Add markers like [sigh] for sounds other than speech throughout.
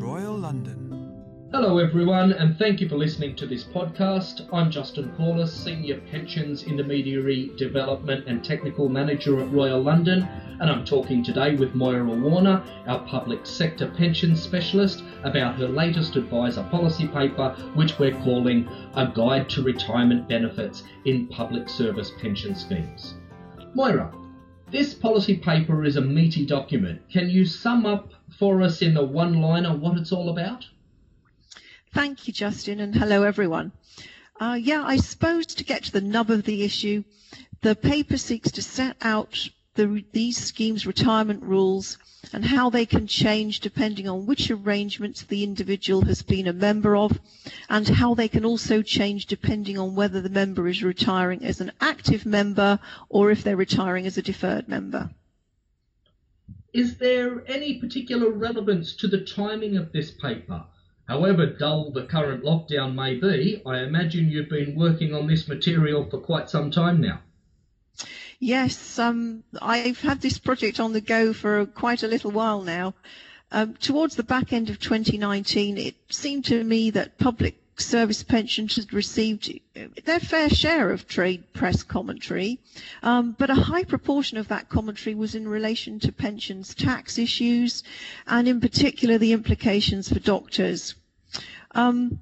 Royal London. Hello, everyone, and thank you for listening to this podcast. I'm Justin Paulus, Senior Pensions Intermediary Development and Technical Manager at Royal London, and I'm talking today with Moira Warner, our Public Sector Pensions Specialist, about her latest advisor policy paper, which we're calling A Guide to Retirement Benefits in Public Service Pension Schemes. Moira, this policy paper is a meaty document. Can you sum up for us in a one liner what it's all about? Thank you, Justin, and hello, everyone. Uh, yeah, I suppose to get to the nub of the issue, the paper seeks to set out the, these schemes' retirement rules and how they can change depending on which arrangements the individual has been a member of, and how they can also change depending on whether the member is retiring as an active member or if they're retiring as a deferred member. Is there any particular relevance to the timing of this paper? However dull the current lockdown may be, I imagine you've been working on this material for quite some time now. Yes, um, I've had this project on the go for quite a little while now. Um, towards the back end of 2019, it seemed to me that public service pensions had received their fair share of trade press commentary, um, but a high proportion of that commentary was in relation to pensions tax issues, and in particular the implications for doctors. Um,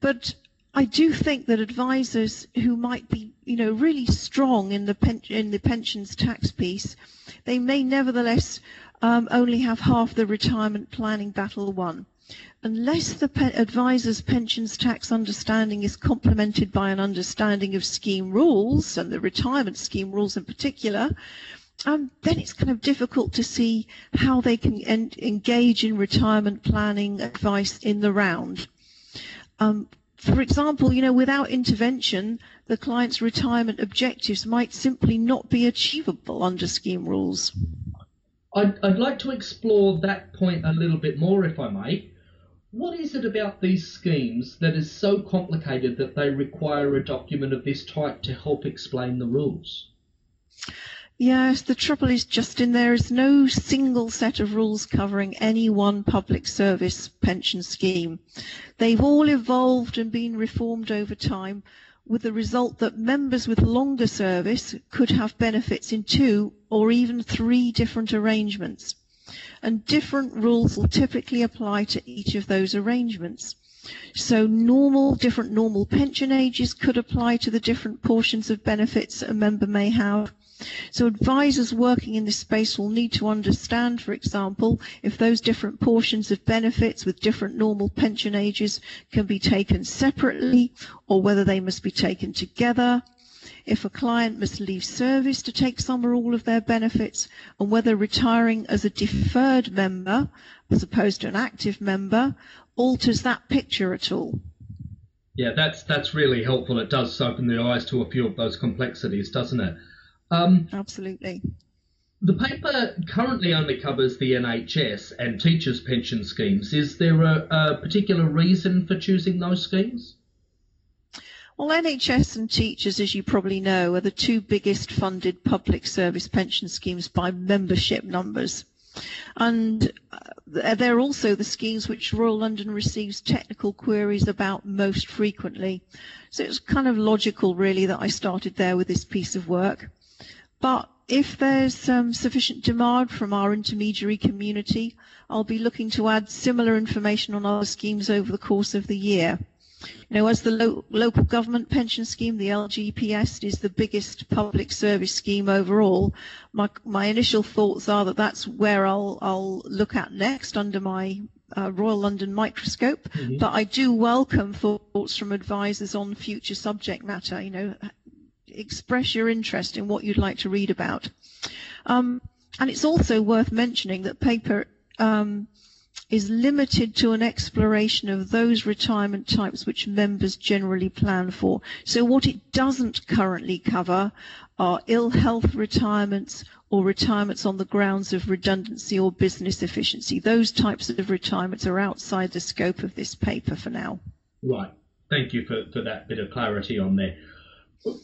but I do think that advisors who might be, you know, really strong in the pen, in the pensions tax piece, they may nevertheless um, only have half the retirement planning battle won. Unless the pe- advisor's pensions tax understanding is complemented by an understanding of scheme rules and the retirement scheme rules in particular, um, then it's kind of difficult to see how they can en- engage in retirement planning advice in the round. Um, for example, you know, without intervention, the client's retirement objectives might simply not be achievable under scheme rules. I'd, I'd like to explore that point a little bit more, if I may. What is it about these schemes that is so complicated that they require a document of this type to help explain the rules? Yes, the trouble is, Justin, there is no single set of rules covering any one public service pension scheme. They've all evolved and been reformed over time with the result that members with longer service could have benefits in two or even three different arrangements. And different rules will typically apply to each of those arrangements. So normal, different normal pension ages could apply to the different portions of benefits a member may have so advisors working in this space will need to understand, for example, if those different portions of benefits with different normal pension ages can be taken separately or whether they must be taken together. If a client must leave service to take some or all of their benefits and whether retiring as a deferred member as opposed to an active member alters that picture at all. Yeah, that's that's really helpful. It does open the eyes to a few of those complexities, doesn't it? Um, Absolutely. The paper currently only covers the NHS and teachers' pension schemes. Is there a, a particular reason for choosing those schemes? Well, NHS and teachers, as you probably know, are the two biggest funded public service pension schemes by membership numbers. And uh, they're also the schemes which Royal London receives technical queries about most frequently. So it's kind of logical, really, that I started there with this piece of work. But if there's um, sufficient demand from our intermediary community, I'll be looking to add similar information on other schemes over the course of the year. You know, as the lo- local government pension scheme, the LGPS is the biggest public service scheme overall. My, my initial thoughts are that that's where I'll, I'll look at next under my uh, Royal London microscope. Mm-hmm. But I do welcome thoughts from advisors on future subject matter. You know, express your interest in what you'd like to read about. Um, and it's also worth mentioning that paper um, is limited to an exploration of those retirement types which members generally plan for. So what it doesn't currently cover are ill health retirements or retirements on the grounds of redundancy or business efficiency. Those types of retirements are outside the scope of this paper for now. Right. Thank you for, for that bit of clarity on there.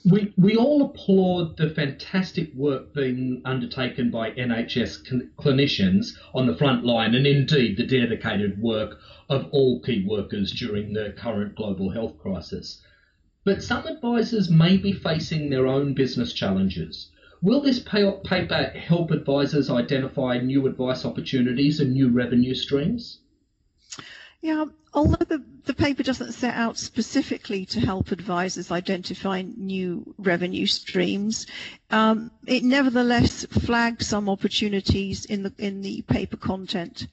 We, we all applaud the fantastic work being undertaken by NHS cl- clinicians on the front line and indeed the dedicated work of all key workers during the current global health crisis. But some advisors may be facing their own business challenges. Will this paper help advisors identify new advice opportunities and new revenue streams? Yeah, although the, the paper doesn't set out specifically to help advisors identify new revenue streams, um, it nevertheless flags some opportunities in the in the paper content.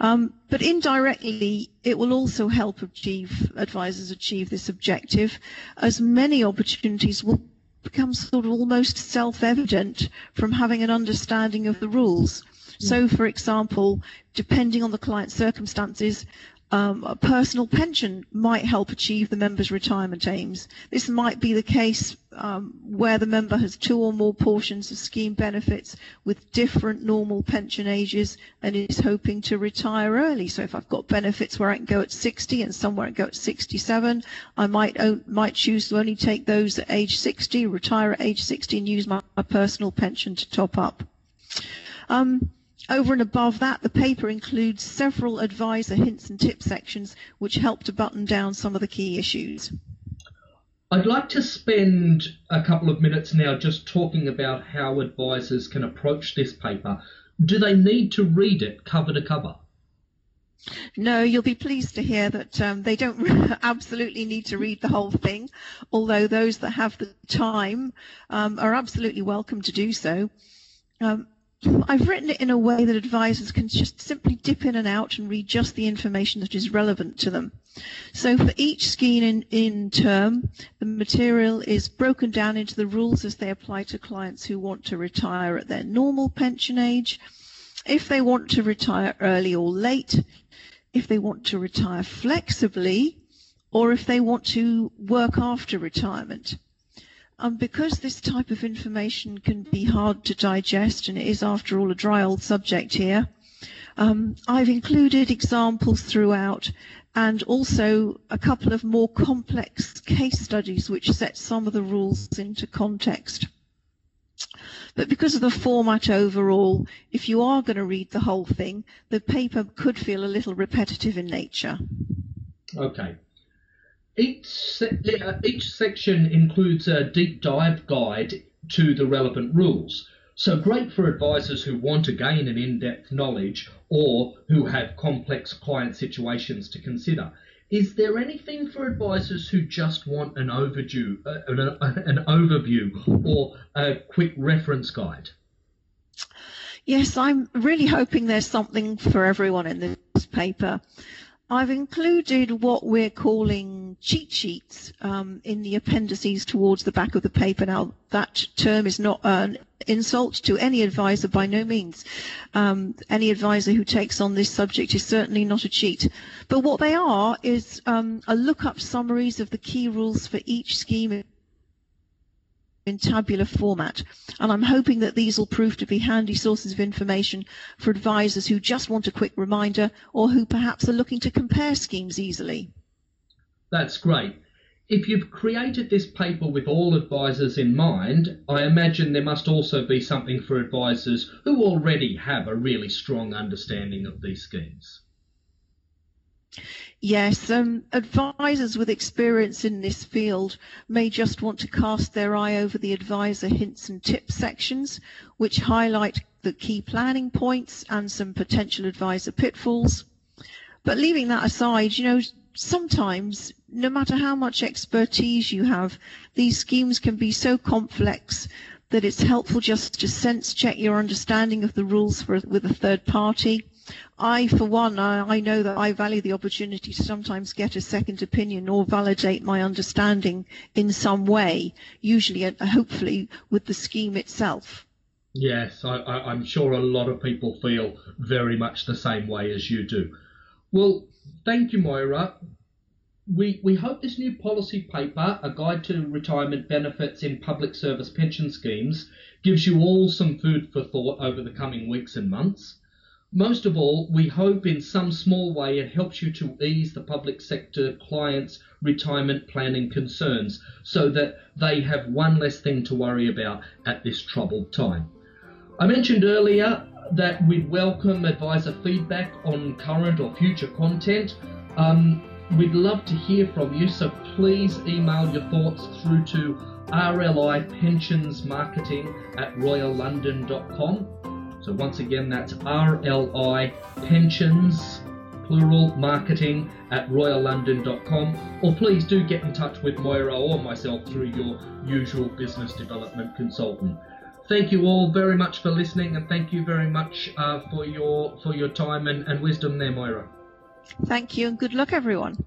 Um, but indirectly, it will also help achieve advisors achieve this objective, as many opportunities will become sort of almost self-evident from having an understanding of the rules. So, for example, depending on the client's circumstances, um, a personal pension might help achieve the member's retirement aims. This might be the case um, where the member has two or more portions of scheme benefits with different normal pension ages and is hoping to retire early. So if I've got benefits where I can go at 60 and somewhere I can go at 67, I might might choose to only take those at age 60, retire at age 60 and use my, my personal pension to top up. Um, over and above that, the paper includes several advisor hints and tips sections which help to button down some of the key issues. I'd like to spend a couple of minutes now just talking about how advisors can approach this paper. Do they need to read it cover to cover? No, you'll be pleased to hear that um, they don't [laughs] absolutely need to read the whole thing, although those that have the time um, are absolutely welcome to do so. Um, I've written it in a way that advisors can just simply dip in and out and read just the information that is relevant to them. So for each scheme in, in term, the material is broken down into the rules as they apply to clients who want to retire at their normal pension age, if they want to retire early or late, if they want to retire flexibly, or if they want to work after retirement. Um, because this type of information can be hard to digest, and it is, after all, a dry old subject here, um, I've included examples throughout and also a couple of more complex case studies which set some of the rules into context. But because of the format overall, if you are going to read the whole thing, the paper could feel a little repetitive in nature. Okay. Each, se- each section includes a deep dive guide to the relevant rules. So great for advisors who want to gain an in-depth knowledge or who have complex client situations to consider. Is there anything for advisors who just want an overview, uh, an, an overview or a quick reference guide? Yes, I'm really hoping there's something for everyone in this paper. I've included what we're calling cheat sheets um, in the appendices towards the back of the paper. Now, that term is not an insult to any advisor by no means. Um, any advisor who takes on this subject is certainly not a cheat. But what they are is um, a look-up summaries of the key rules for each scheme in tabular format. And I'm hoping that these will prove to be handy sources of information for advisors who just want a quick reminder or who perhaps are looking to compare schemes easily. That's great. If you've created this paper with all advisors in mind, I imagine there must also be something for advisors who already have a really strong understanding of these schemes. Yes, um, advisors with experience in this field may just want to cast their eye over the advisor hints and tips sections, which highlight the key planning points and some potential advisor pitfalls. But leaving that aside, you know, sometimes, no matter how much expertise you have, these schemes can be so complex that it's helpful just to sense check your understanding of the rules for, with a third party I, for one, I, I, know that I value the opportunity to sometimes get a second opinion or validate my understanding in some way, usually, uh, hopefully, with the scheme itself. Yes, I, am sure a lot of people feel very much the same way as you do. Well, thank you, Moira. We, we hope this new policy paper, A Guide to Retirement Benefits in Public Service Pension Schemes, gives you all some food for thought over the coming weeks and months. Most of all, we hope in some small way it helps you to ease the public sector clients' retirement planning concerns so that they have one less thing to worry about at this troubled time. I mentioned earlier that we'd welcome advisor feedback on current or future content. Um, we'd love to hear from you, so please email your thoughts through to RLI Pensions Marketing at royallondon.com. So once again, that's RLI Pensions, plural, marketing at royallondon.com. Or please do get in touch with Moira or myself through your usual business development consultant. Thank you all very much for listening, and thank you very much uh, for your for your time and, and wisdom there, Moira. Thank you, and good luck, everyone.